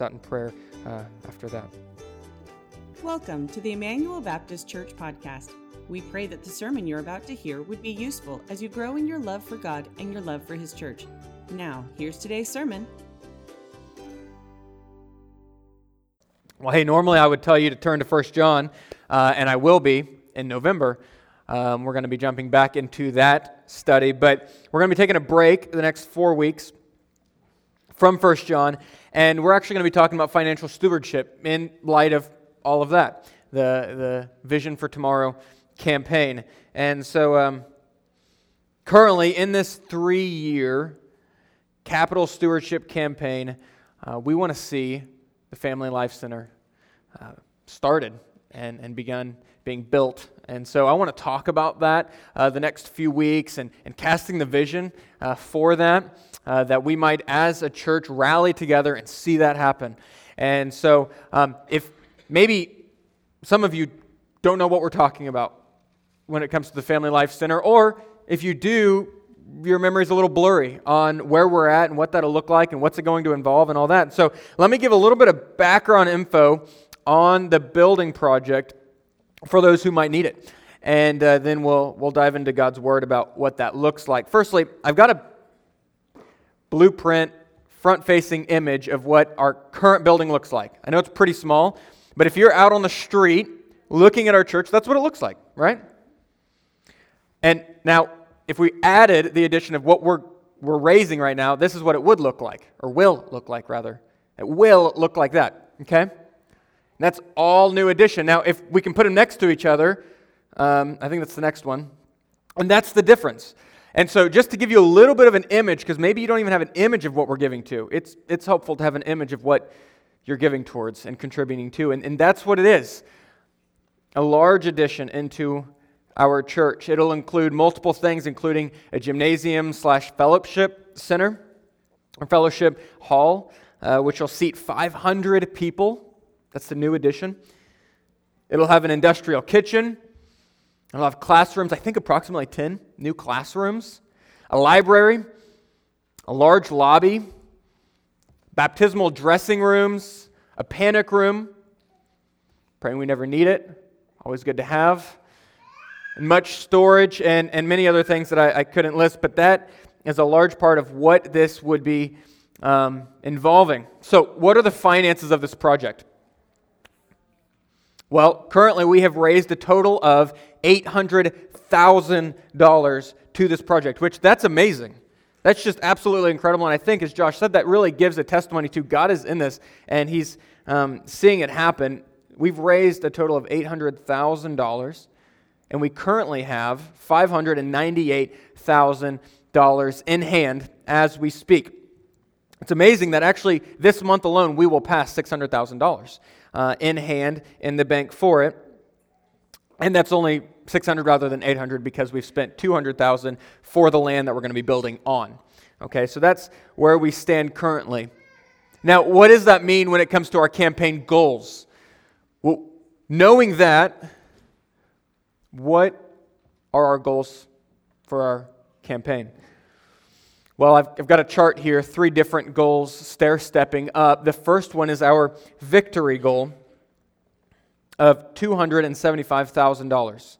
out in prayer uh, after that. Welcome to the Immanuel Baptist Church podcast. We pray that the sermon you're about to hear would be useful as you grow in your love for God and your love for His church. Now, here's today's sermon. Well, hey, normally I would tell you to turn to 1 John, uh, and I will be in November. Um, we're going to be jumping back into that study, but we're going to be taking a break the next four weeks from 1 John, and we're actually going to be talking about financial stewardship in light of all of that the, the Vision for Tomorrow campaign. And so, um, currently, in this three year capital stewardship campaign, uh, we want to see the Family Life Center uh, started and, and begun being built. And so I want to talk about that uh, the next few weeks and, and casting the vision uh, for that, uh, that we might, as a church, rally together and see that happen. And so um, if maybe some of you don't know what we're talking about when it comes to the Family Life Center, or if you do, your memory is a little blurry on where we're at and what that'll look like and what's it going to involve and all that. So let me give a little bit of background info on the building project for those who might need it. And uh, then we'll, we'll dive into God's Word about what that looks like. Firstly, I've got a blueprint, front facing image of what our current building looks like. I know it's pretty small, but if you're out on the street looking at our church, that's what it looks like, right? And now, if we added the addition of what we're, we're raising right now, this is what it would look like, or will look like, rather. It will look like that, okay? That's all new addition. Now, if we can put them next to each other, um, I think that's the next one. And that's the difference. And so, just to give you a little bit of an image, because maybe you don't even have an image of what we're giving to, it's, it's helpful to have an image of what you're giving towards and contributing to. And, and that's what it is a large addition into our church. It'll include multiple things, including a gymnasium slash fellowship center or fellowship hall, uh, which will seat 500 people. That's the new addition. It'll have an industrial kitchen. It'll have classrooms, I think approximately 10 new classrooms, a library, a large lobby, baptismal dressing rooms, a panic room. Praying we never need it. Always good to have. And much storage and, and many other things that I, I couldn't list, but that is a large part of what this would be um, involving. So, what are the finances of this project? Well, currently we have raised a total of $800,000 to this project, which that's amazing. That's just absolutely incredible. And I think, as Josh said, that really gives a testimony to God is in this and He's um, seeing it happen. We've raised a total of $800,000, and we currently have $598,000 in hand as we speak. It's amazing that actually this month alone we will pass $600,000 uh, in hand in the bank for it. And that's only 600 rather than 800 because we've spent 200,000 for the land that we're going to be building on. Okay, so that's where we stand currently. Now, what does that mean when it comes to our campaign goals? Well, knowing that, what are our goals for our campaign? Well, I've, I've got a chart here, three different goals, stair stepping up. The first one is our victory goal of $275,000.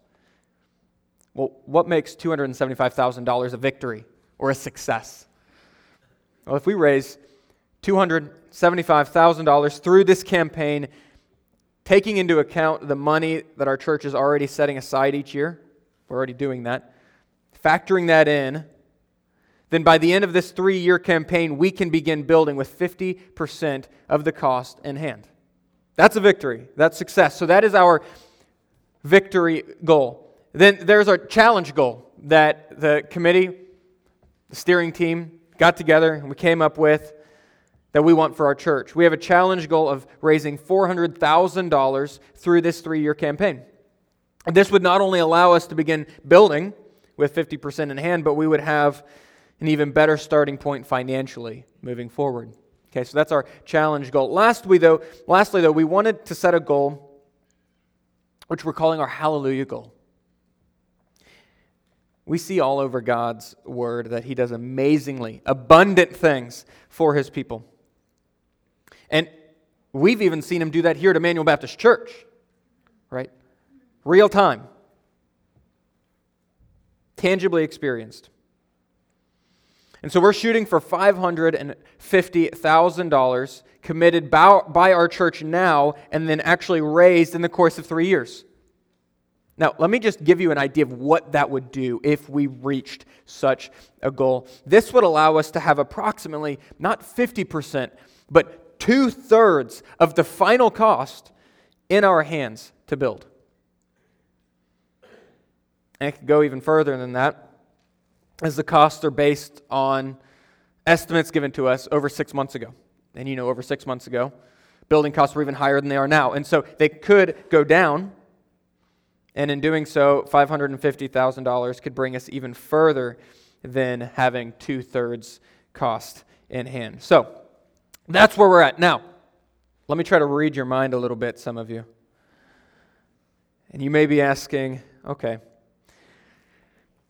Well, what makes $275,000 a victory or a success? Well, if we raise $275,000 through this campaign, taking into account the money that our church is already setting aside each year, we're already doing that, factoring that in, then by the end of this three year campaign, we can begin building with 50% of the cost in hand. That's a victory. That's success. So that is our victory goal. Then there's our challenge goal that the committee, the steering team got together and we came up with that we want for our church. We have a challenge goal of raising $400,000 through this three year campaign. This would not only allow us to begin building with 50% in hand, but we would have an even better starting point financially moving forward. Okay, so that's our challenge goal. Lastly, though, lastly, though, we wanted to set a goal which we're calling our hallelujah goal. We see all over God's word that He does amazingly abundant things for His people. And we've even seen him do that here at Immanuel Baptist Church, right? Real time, tangibly experienced. And so we're shooting for $550,000 committed by our church now and then actually raised in the course of three years. Now, let me just give you an idea of what that would do if we reached such a goal. This would allow us to have approximately not 50%, but two thirds of the final cost in our hands to build. And it could go even further than that, as the costs are based on estimates given to us over six months ago. And you know, over six months ago, building costs were even higher than they are now. And so they could go down and in doing so, $550,000 could bring us even further than having two thirds cost in hand. So that's where we're at. Now, let me try to read your mind a little bit, some of you. And you may be asking, okay,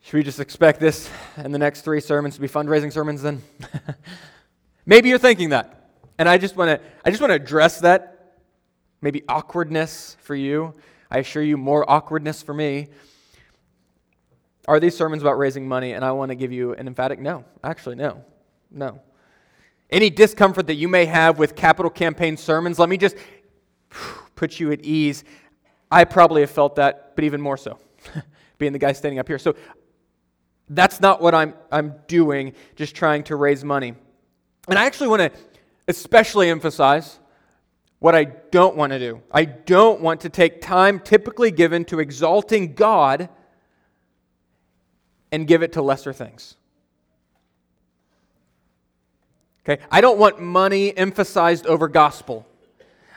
should we just expect this and the next three sermons to be fundraising sermons then? maybe you're thinking that. And I just want to I just want to address that maybe awkwardness for you I assure you, more awkwardness for me. Are these sermons about raising money? And I want to give you an emphatic no. Actually, no. No. Any discomfort that you may have with capital campaign sermons, let me just put you at ease. I probably have felt that, but even more so, being the guy standing up here. So that's not what I'm, I'm doing, just trying to raise money. And I actually want to especially emphasize what I don't want to do. I don't want to take time typically given to exalting God and give it to lesser things. Okay? I don't want money emphasized over gospel.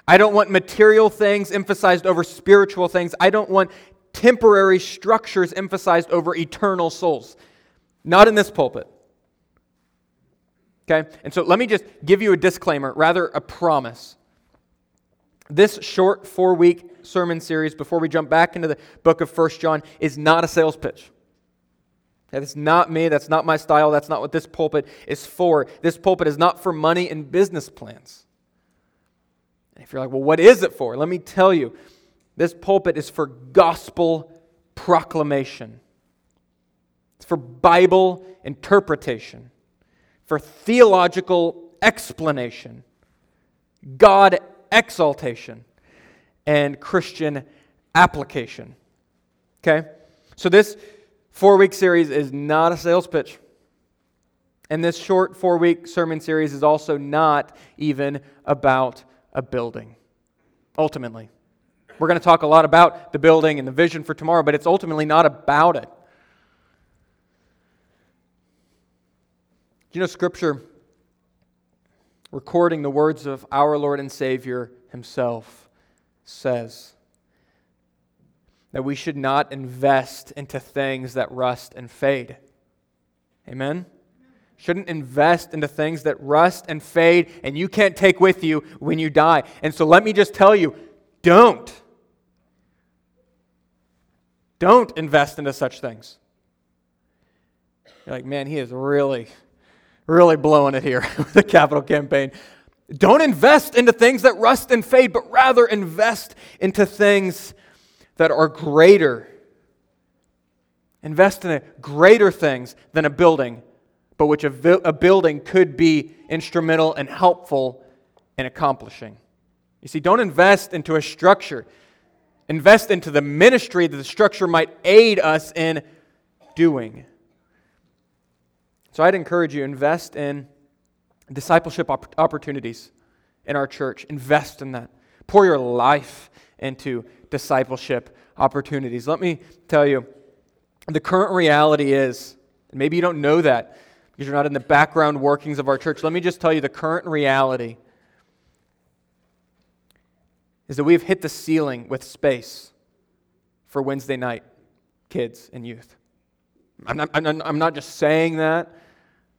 I don't want material things emphasized over spiritual things. I don't want temporary structures emphasized over eternal souls. Not in this pulpit. Okay? And so let me just give you a disclaimer, rather a promise. This short four week sermon series, before we jump back into the book of First John, is not a sales pitch. That is not me. That's not my style. That's not what this pulpit is for. This pulpit is not for money and business plans. If you're like, well, what is it for? Let me tell you. This pulpit is for gospel proclamation, it's for Bible interpretation, for theological explanation, God exaltation and Christian application. Okay? So this four week series is not a sales pitch. And this short four week sermon series is also not even about a building, ultimately. We're going to talk a lot about the building and the vision for tomorrow, but it's ultimately not about it. You know, Scripture recording the words of our Lord and Savior himself, says that we should not invest into things that rust and fade. Amen? Shouldn't invest into things that rust and fade and you can't take with you when you die. And so let me just tell you don't. Don't invest into such things. You're like, man, he is really really blowing it here with the capital campaign. Don't invest into things that rust and fade, but rather invest into things that are greater. Invest in greater things than a building, but which a, a building could be instrumental and helpful in accomplishing. You see, don't invest into a structure. Invest into the ministry that the structure might aid us in doing. So I'd encourage you invest in discipleship op- opportunities in our church. Invest in that. Pour your life into discipleship opportunities. Let me tell you, the current reality is, maybe you don't know that because you're not in the background workings of our church. Let me just tell you the current reality is that we've hit the ceiling with space for Wednesday night kids and youth. I'm not, I'm not just saying that.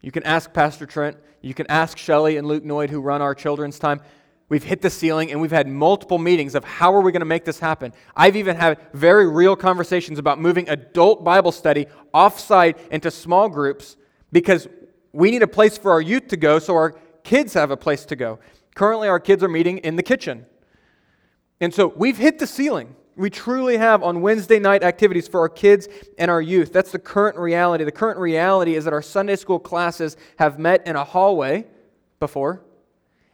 You can ask Pastor Trent. You can ask Shelly and Luke Noyd, who run our children's time. We've hit the ceiling and we've had multiple meetings of how are we going to make this happen. I've even had very real conversations about moving adult Bible study offsite into small groups because we need a place for our youth to go so our kids have a place to go. Currently, our kids are meeting in the kitchen. And so we've hit the ceiling. We truly have on Wednesday night activities for our kids and our youth. That's the current reality. The current reality is that our Sunday school classes have met in a hallway before,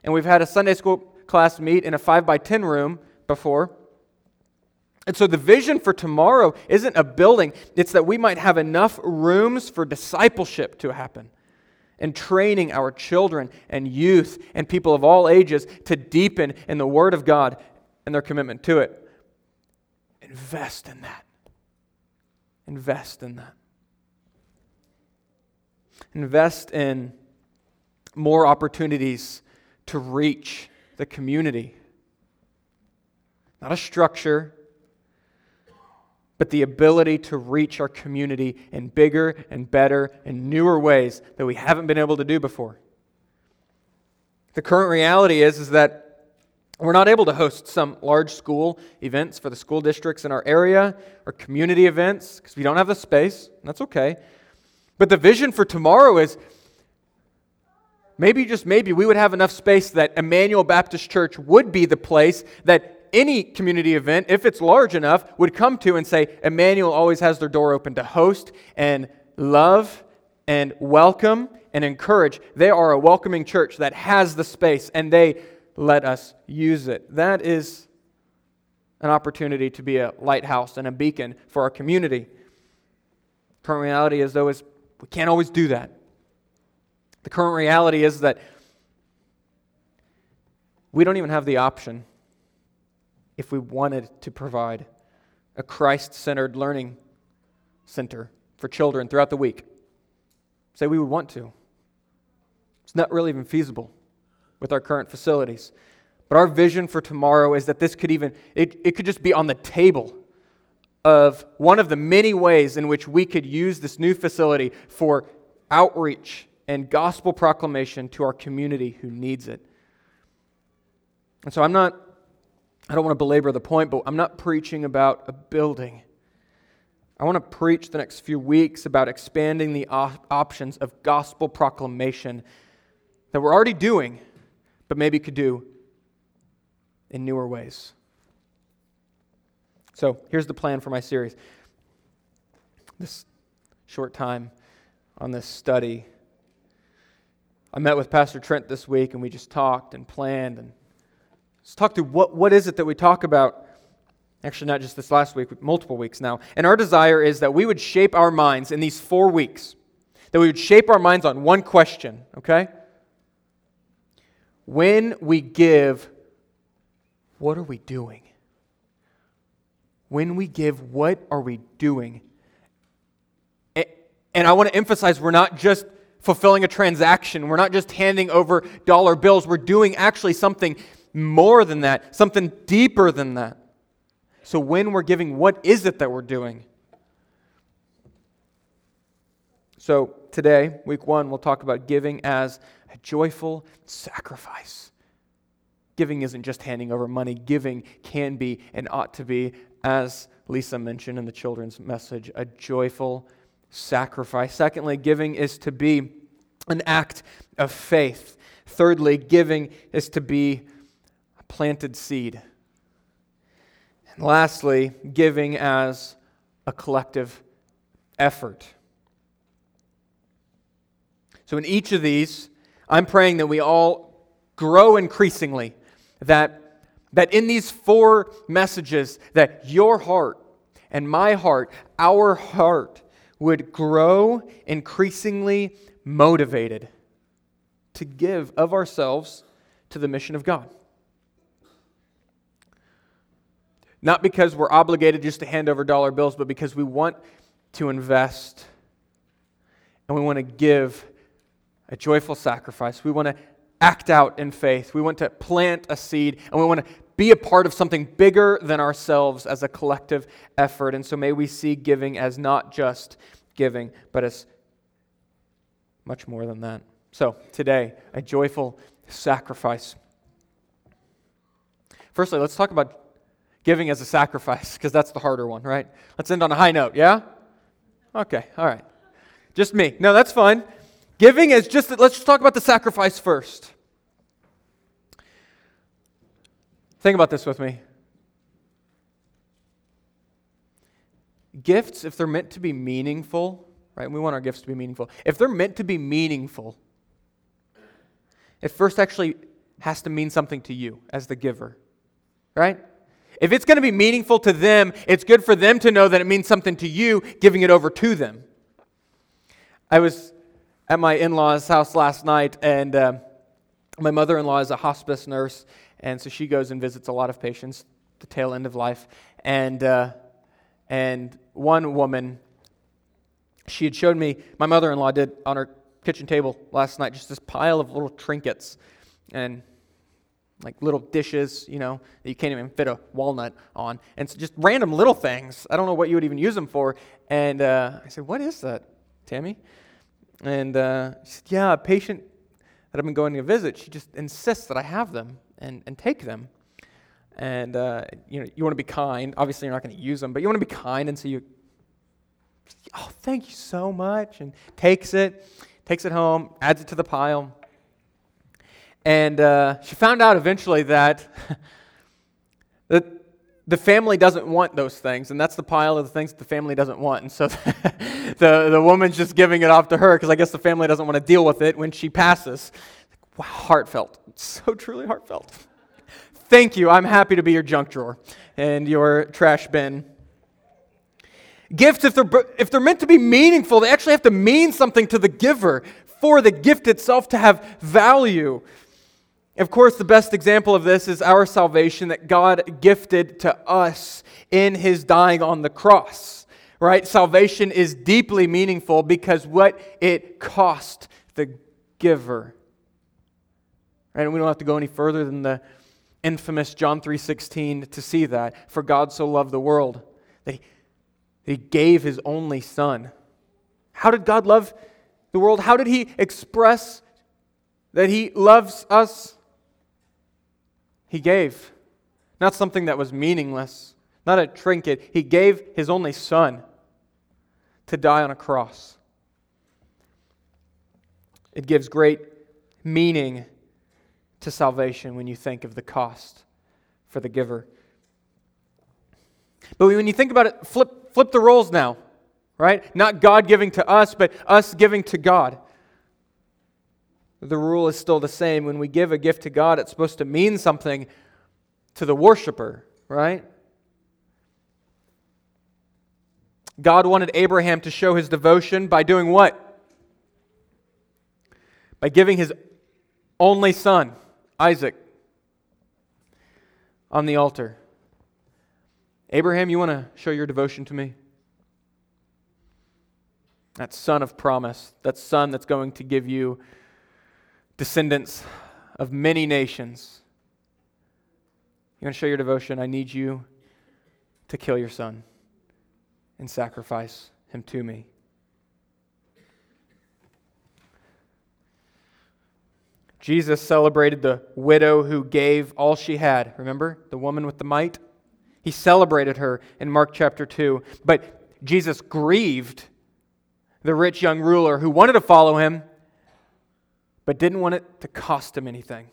and we've had a Sunday school class meet in a 5 by 10 room before. And so the vision for tomorrow isn't a building, it's that we might have enough rooms for discipleship to happen and training our children and youth and people of all ages to deepen in the Word of God and their commitment to it. Invest in that. Invest in that. Invest in more opportunities to reach the community. Not a structure, but the ability to reach our community in bigger and better and newer ways that we haven't been able to do before. The current reality is, is that we're not able to host some large school events for the school districts in our area or community events because we don't have the space. that's okay. But the vision for tomorrow is maybe, just maybe, we would have enough space that Immanuel Baptist Church would be the place that any community event, if it's large enough, would come to and say, Immanuel always has their door open to host and love and welcome and encourage. They are a welcoming church that has the space and they let us use it. That is an opportunity to be a lighthouse and a beacon for our community. Current reality is, though, is we can't always do that. The current reality is that we don't even have the option if we wanted to provide a Christ centered learning center for children throughout the week. Say we would want to. It's not really even feasible with our current facilities. But our vision for tomorrow is that this could even, it, it could just be on the table of one of the many ways in which we could use this new facility for outreach and gospel proclamation to our community who needs it. And so I'm not, I don't want to belabor the point, but I'm not preaching about a building. I want to preach the next few weeks about expanding the op- options of gospel proclamation that we're already doing but maybe could do in newer ways. So here's the plan for my series. This short time on this study. I met with Pastor Trent this week and we just talked and planned and let's talk through what, what is it that we talk about. Actually, not just this last week, multiple weeks now. And our desire is that we would shape our minds in these four weeks, that we would shape our minds on one question, okay? When we give, what are we doing? When we give, what are we doing? And I want to emphasize we're not just fulfilling a transaction, we're not just handing over dollar bills, we're doing actually something more than that, something deeper than that. So when we're giving, what is it that we're doing? So today, week one, we'll talk about giving as a joyful sacrifice. Giving isn't just handing over money, giving can be and ought to be, as Lisa mentioned in the children's message, a joyful sacrifice. Secondly, giving is to be an act of faith. Thirdly, giving is to be a planted seed. And lastly, giving as a collective effort. So, in each of these, I'm praying that we all grow increasingly, that, that in these four messages, that your heart and my heart, our heart, would grow increasingly motivated to give of ourselves to the mission of God. Not because we're obligated just to hand over dollar bills, but because we want to invest and we want to give a joyful sacrifice. We want to act out in faith. We want to plant a seed, and we want to be a part of something bigger than ourselves as a collective effort. And so may we see giving as not just giving, but as much more than that. So today, a joyful sacrifice. Firstly, let's talk about giving as a sacrifice, because that's the harder one, right? Let's end on a high note, yeah? Okay, all right. Just me. No, that's fine. Giving is just, let's just talk about the sacrifice first. Think about this with me. Gifts, if they're meant to be meaningful, right? We want our gifts to be meaningful. If they're meant to be meaningful, it first actually has to mean something to you as the giver, right? If it's going to be meaningful to them, it's good for them to know that it means something to you, giving it over to them. I was at my in law's house last night, and uh, my mother in law is a hospice nurse, and so she goes and visits a lot of patients, the tail end of life. And, uh, and one woman, she had showed me, my mother in law did on her kitchen table last night, just this pile of little trinkets. And like little dishes, you know, that you can't even fit a walnut on. And so just random little things. I don't know what you would even use them for. And uh, I said, What is that, Tammy? And uh, she said, Yeah, a patient that I've been going to visit, she just insists that I have them and, and take them. And, uh, you know, you want to be kind. Obviously, you're not going to use them, but you want to be kind. And so you, oh, thank you so much. And takes it, takes it home, adds it to the pile. And uh, she found out eventually that, that the family doesn't want those things, and that's the pile of the things the family doesn't want. And so the, the woman's just giving it off to her because I guess the family doesn't want to deal with it when she passes. Wow, heartfelt. So truly heartfelt. Thank you. I'm happy to be your junk drawer and your trash bin. Gifts, if they're, if they're meant to be meaningful, they actually have to mean something to the giver for the gift itself to have value. Of course, the best example of this is our salvation that God gifted to us in his dying on the cross. Right? Salvation is deeply meaningful because what it cost the giver. And we don't have to go any further than the infamous John 3:16 to see that. For God so loved the world that he, that he gave his only son. How did God love the world? How did he express that he loves us? He gave. Not something that was meaningless, not a trinket. He gave his only son to die on a cross. It gives great meaning to salvation when you think of the cost for the giver. But when you think about it, flip, flip the roles now, right? Not God giving to us, but us giving to God the rule is still the same. When we give a gift to God, it's supposed to mean something to the worshiper, right? God wanted Abraham to show his devotion by doing what? By giving his only son, Isaac, on the altar. Abraham, you want to show your devotion to me? That son of promise, that son that's going to give you descendants of many nations. You want to show your devotion? I need you to kill your son and sacrifice him to me. Jesus celebrated the widow who gave all she had. Remember? The woman with the mite? He celebrated her in Mark chapter 2. But Jesus grieved the rich young ruler who wanted to follow him but didn't want it to cost him anything.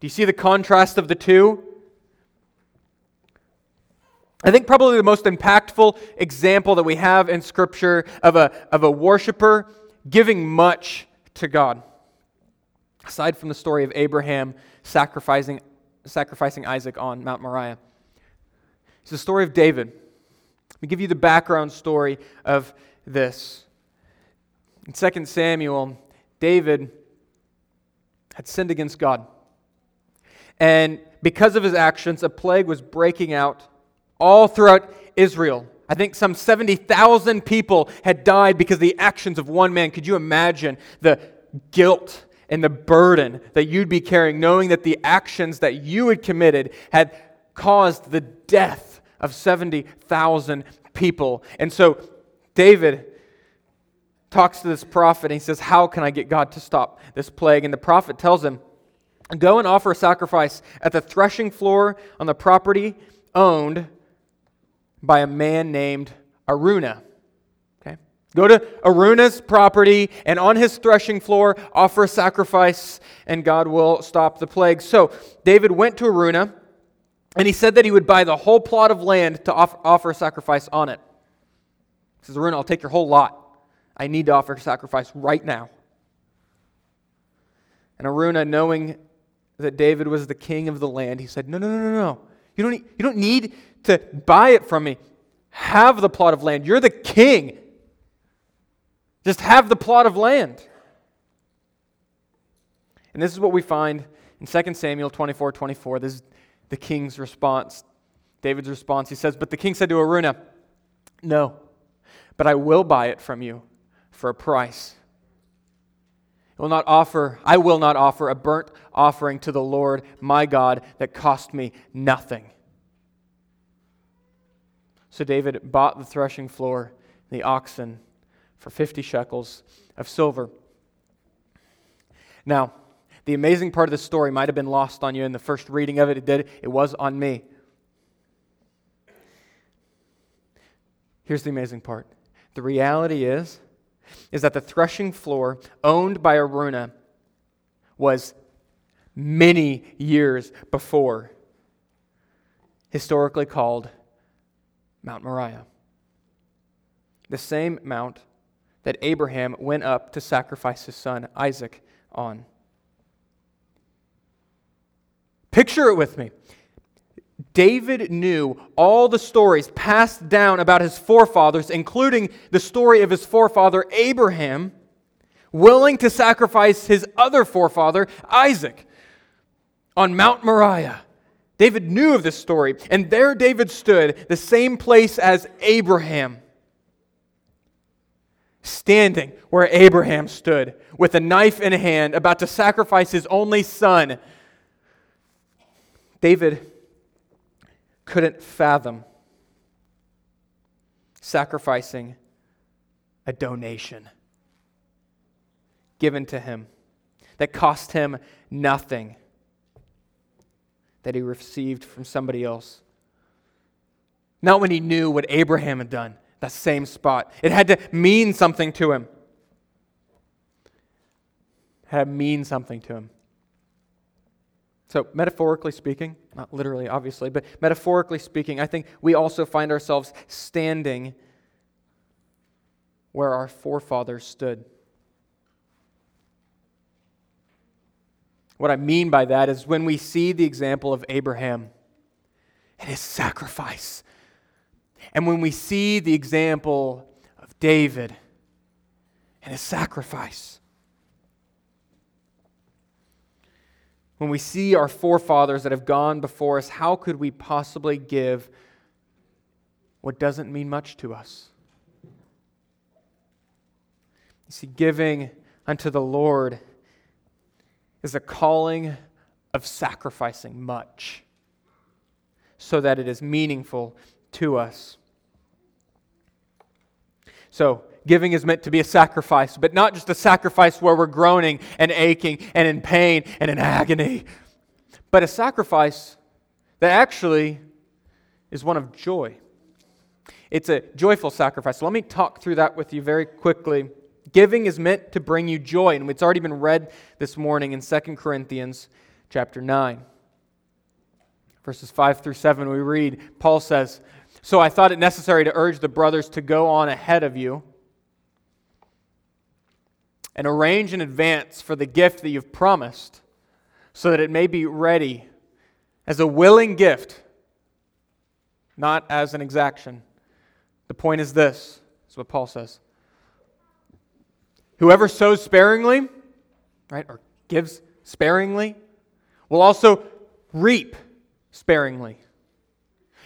Do you see the contrast of the two? I think probably the most impactful example that we have in Scripture of a, of a worshiper giving much to God, aside from the story of Abraham sacrificing, sacrificing Isaac on Mount Moriah, it's the story of David. Let me give you the background story of this. In 2 Samuel, David had sinned against God. And because of his actions, a plague was breaking out all throughout Israel. I think some 70,000 people had died because of the actions of one man. Could you imagine the guilt and the burden that you'd be carrying, knowing that the actions that you had committed had caused the death of 70,000 people? And so David talks to this prophet and he says, How can I get God to stop this plague? And the prophet tells him, Go and offer a sacrifice at the threshing floor on the property owned by a man named Araunah. Okay? Go to Araunah's property and on his threshing floor offer a sacrifice, and God will stop the plague. So David went to Araunah and he said that he would buy the whole plot of land to offer, a sacrifice on it. He says, Araunah, I'll take your whole lot. I need to offer sacrifice right now. And Araunah, knowing that David was the king of the land, he said, No, no, no, no, no. You don't, need, you don't need to buy it from me. Have the plot of land. You're the king. Just have the plot of land. And this is what we find in 2 Samuel 24 24. This is the king's response. David's response. He says, But the king said to Araunah, No, but I will buy it from you for a price. I will not offer, I will not offer a burnt offering to the Lord my God that cost me nothing. So David bought the threshing floor, and the oxen, for 50 shekels of silver. Now, the amazing part of the story might have been lost on you in the first reading of it. It did. It was on me. Here's the amazing part. The reality is is that the threshing floor owned by Araunah was many years before historically called Mount Moriah. The same mount that Abraham went up to sacrifice his son Isaac on. Picture it with me. David knew all the stories passed down about his forefathers, including the story of his forefather Abraham, willing to sacrifice his other forefather, Isaac, on Mount Moriah. David knew of this story, and there David stood, the same place as Abraham standing where Abraham stood with a knife in hand, about to sacrifice his only son. David couldn't fathom sacrificing a donation given to him that cost him nothing that he received from somebody else. Not when he knew what Abraham had done that same spot. It had to mean something to him. It had to mean something to him. So, metaphorically speaking, not literally, obviously, but metaphorically speaking, I think we also find ourselves standing where our forefathers stood. What I mean by that is when we see the example of Abraham and his sacrifice and when we see the example of David and his sacrifice, when we see our forefathers that have gone before us, how could we possibly give what doesn't mean much to us? You see, giving unto the Lord is a calling of sacrificing much so that it is meaningful to us. So, giving is meant to be a sacrifice, but not just a sacrifice where we're groaning and aching and in pain and in agony, but a sacrifice that actually is one of joy. It's a joyful sacrifice. Let me talk through that with you very quickly. Giving is meant to bring you joy, and it's already been read this morning in 2 Corinthians chapter 9. Verses 5 through 7, we read, Paul says, So I thought it necessary to urge the brothers to go on ahead of you and arrange in advance for the gift that you've promised, so that it may be ready as a willing gift, not as an exaction. The point is this, is what Paul says. Whoever sows sparingly, right, or gives sparingly, will also reap sparingly.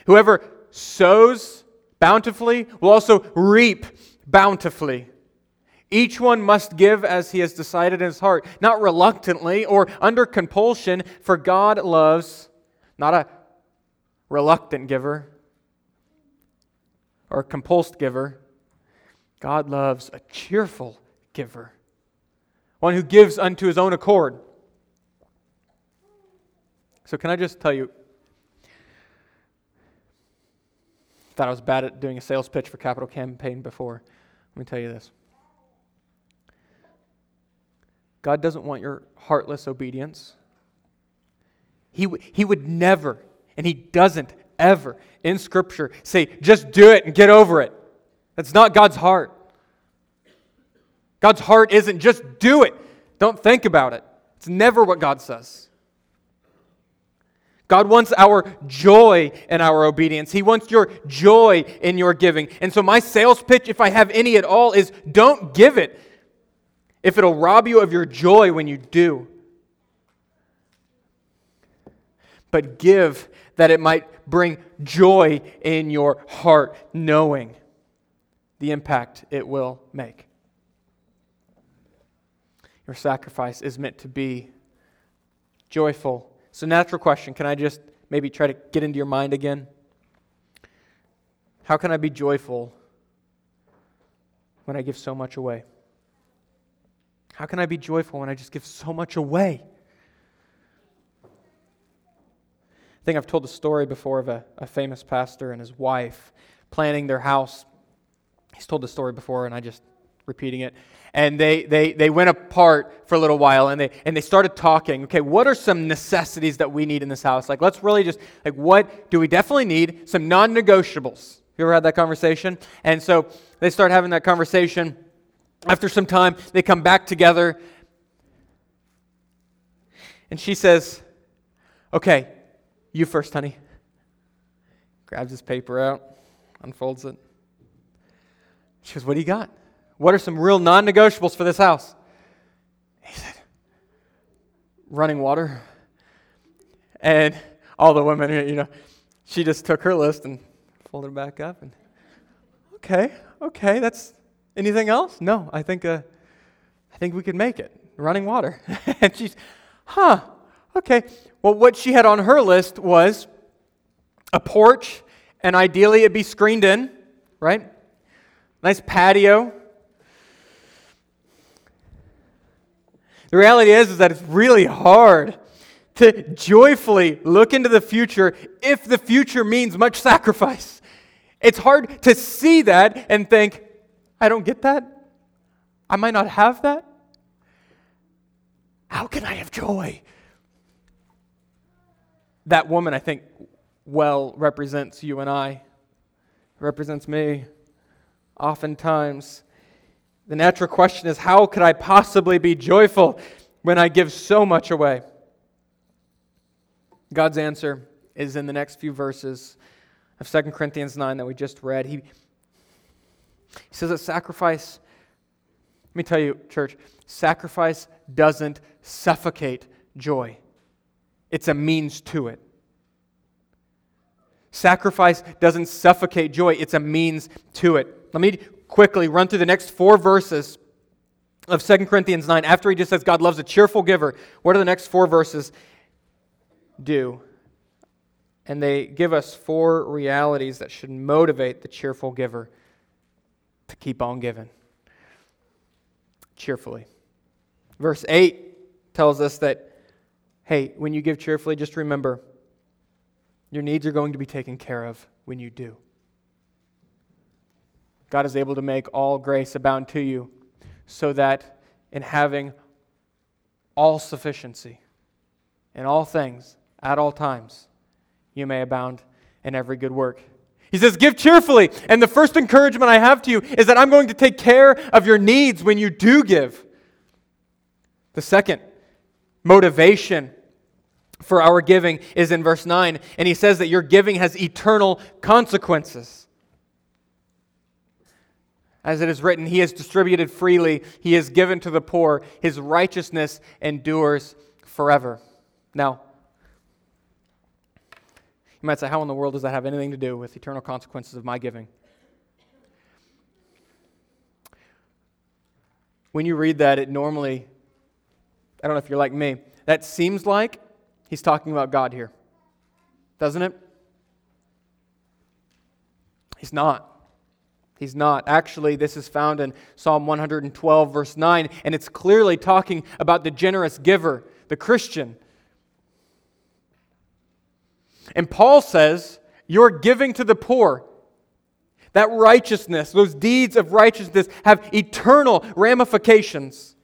Whoever sows bountifully will also reap bountifully. Each one must give as he has decided in his heart, not reluctantly or under compulsion, for God loves not a reluctant giver or a compulsed giver. God loves a cheerful giver, one who gives unto his own accord. So, can I just tell you, I thought I was bad at doing a sales pitch for capital campaign before. Let me tell you this God doesn't want your heartless obedience. He, w- he would never, and He doesn't ever in Scripture say, just do it and get over it. That's not God's heart. God's heart isn't just do it, don't think about it. It's never what God says. God wants our joy in our obedience. He wants your joy in your giving. And so, my sales pitch, if I have any at all, is don't give it if it'll rob you of your joy when you do. But give that it might bring joy in your heart, knowing the impact it will make. Your sacrifice is meant to be joyful. So, natural question can I just maybe try to get into your mind again? How can I be joyful when I give so much away? How can I be joyful when I just give so much away? I think I've told the story before of a, a famous pastor and his wife planning their house. He's told the story before, and I just repeating it. And they, they, they went apart for a little while and they, and they started talking. Okay, what are some necessities that we need in this house? Like, let's really just, like, what do we definitely need? Some non negotiables. You ever had that conversation? And so they start having that conversation. After some time, they come back together. And she says, Okay, you first, honey. Grabs his paper out, unfolds it. She goes, What do you got? What are some real non negotiables for this house? He said, Running water. And all the women, you know, she just took her list and folded it back up. And okay, okay, that's anything else? No, I think, uh, I think we could make it. Running water. and she's, huh, okay. Well, what she had on her list was a porch, and ideally it'd be screened in, right? Nice patio, The reality is, is that it's really hard to joyfully look into the future if the future means much sacrifice. It's hard to see that and think, I don't get that. I might not have that. How can I have joy? That woman, I think, well represents you and I, represents me. Oftentimes, the natural question is how could I possibly be joyful when I give so much away? God's answer is in the next few verses of 2 Corinthians 9 that we just read. He, he says that sacrifice, let me tell you, church, sacrifice doesn't suffocate joy, it's a means to it. Sacrifice doesn't suffocate joy, it's a means to it. Let me quickly run through the next four verses of 2 Corinthians 9. After he just says God loves a cheerful giver, what do the next four verses do? And they give us four realities that should motivate the cheerful giver to keep on giving cheerfully. Verse 8 tells us that, hey, when you give cheerfully, just remember your needs are going to be taken care of when you do. God is able to make all grace abound to you, so that in having all sufficiency in all things at all times, you may abound in every good work. He says, Give cheerfully. And the first encouragement I have to you is that I'm going to take care of your needs when you do give. The second motivation for our giving is in verse 9, and he says that your giving has eternal consequences. As it is written, He has distributed freely, He has given to the poor, His righteousness endures forever. Now, you might say, How in the world does that have anything to do with eternal consequences of my giving? When you read that, it normally, I don't know if you're like me, that seems like he's talking about God here. Doesn't it? He's not. He's not. Actually, this is found in Psalm 112, verse 9, and it's clearly talking about the generous giver, the Christian. And Paul says, You're giving to the poor. That righteousness, those deeds of righteousness, have eternal ramifications.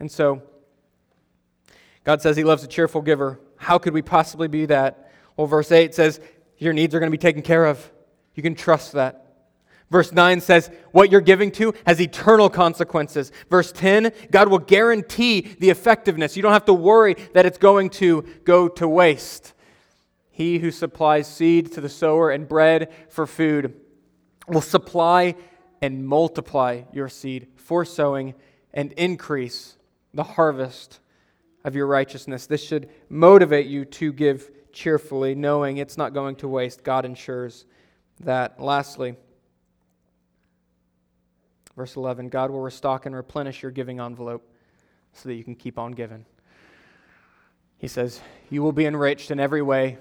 And so, God says He loves a cheerful giver. How could we possibly be that? Well, verse 8 says, Your needs are going to be taken care of. You can trust that. Verse 9 says, What you're giving to has eternal consequences. Verse 10, God will guarantee the effectiveness. You don't have to worry that it's going to go to waste. He who supplies seed to the sower and bread for food will supply and multiply your seed for sowing and increase the harvest of your righteousness. This should motivate you to give cheerfully, knowing it's not going to waste. God ensures that. Lastly, verse 11 God will restock and replenish your giving envelope so that you can keep on giving. He says, You will be enriched in every way,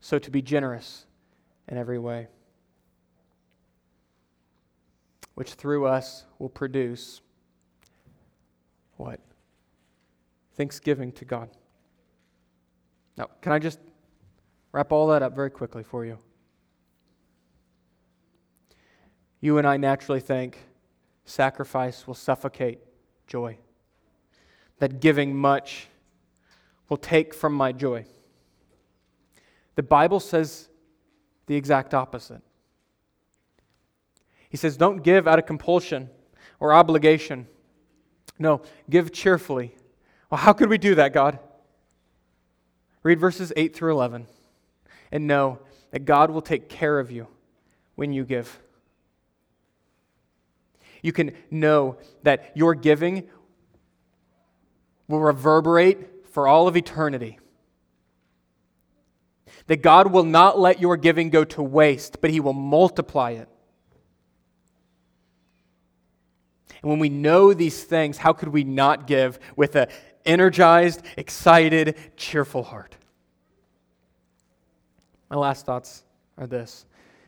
so to be generous in every way, which through us will produce what? Thanksgiving to God. Now, can I just wrap all that up very quickly for you? You and I naturally think sacrifice will suffocate joy, that giving much will take from my joy. The Bible says the exact opposite. He says, Don't give out of compulsion or obligation. No, give cheerfully. Well, how could we do that, God? Read verses 8 through 11 and know that God will take care of you when you give. You can know that your giving will reverberate for all of eternity. That God will not let your giving go to waste, but He will multiply it. And when we know these things, how could we not give with an energized, excited, cheerful heart? My last thoughts are this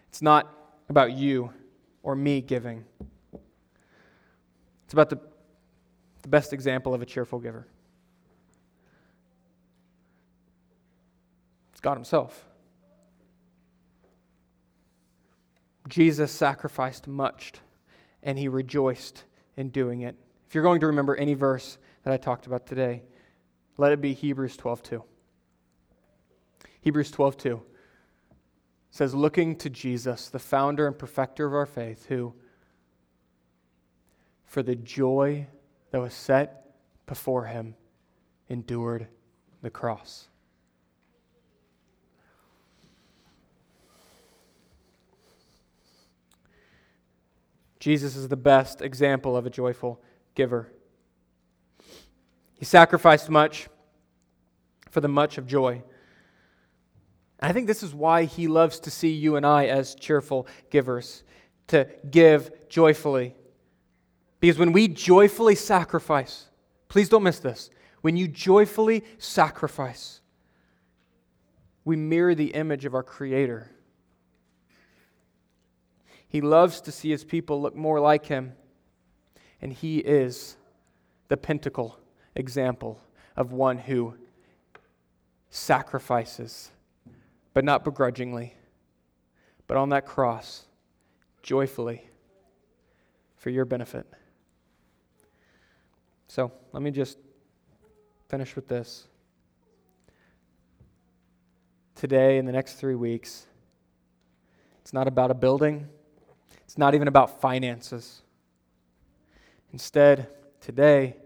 it's not about you or me giving, it's about the, the best example of a cheerful giver. It's God Himself. Jesus sacrificed much, and He rejoiced in doing it. If you're going to remember any verse that I talked about today, let it be Hebrews 12:2. Hebrews 12:2 says looking to Jesus, the founder and perfecter of our faith, who for the joy that was set before him endured the cross. Jesus is the best example of a joyful giver. He sacrificed much for the much of joy. And I think this is why he loves to see you and I as cheerful givers, to give joyfully. Because when we joyfully sacrifice, please don't miss this. When you joyfully sacrifice, we mirror the image of our Creator. He loves to see his people look more like him. And he is the pinnacle example of one who sacrifices, but not begrudgingly, but on that cross, joyfully, for your benefit. So let me just finish with this. Today, in the next three weeks, it's not about a building. It's not even about finances. Instead, today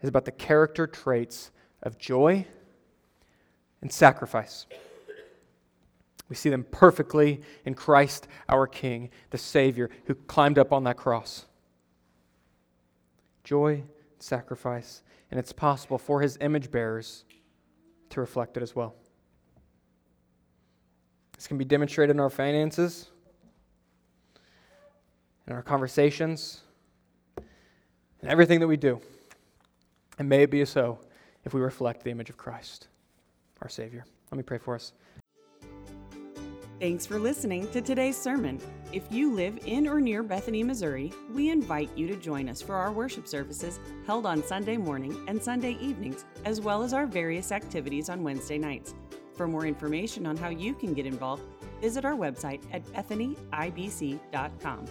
is about the character traits of joy and sacrifice. We see them perfectly in Christ our King, the Savior, who climbed up on that cross. Joy, sacrifice, and it's possible for his image bearers to reflect it as well. This can be demonstrated in our finances in our conversations, in everything that we do. And may it be so if we reflect the image of Christ, our Savior. Let me pray for us. Thanks for listening to today's sermon. If you live in or near Bethany, Missouri, we invite you to join us for our worship services held on Sunday morning and Sunday evenings, as well as our various activities on Wednesday nights. For more information on how you can get involved, visit our website at bethanyibc.com.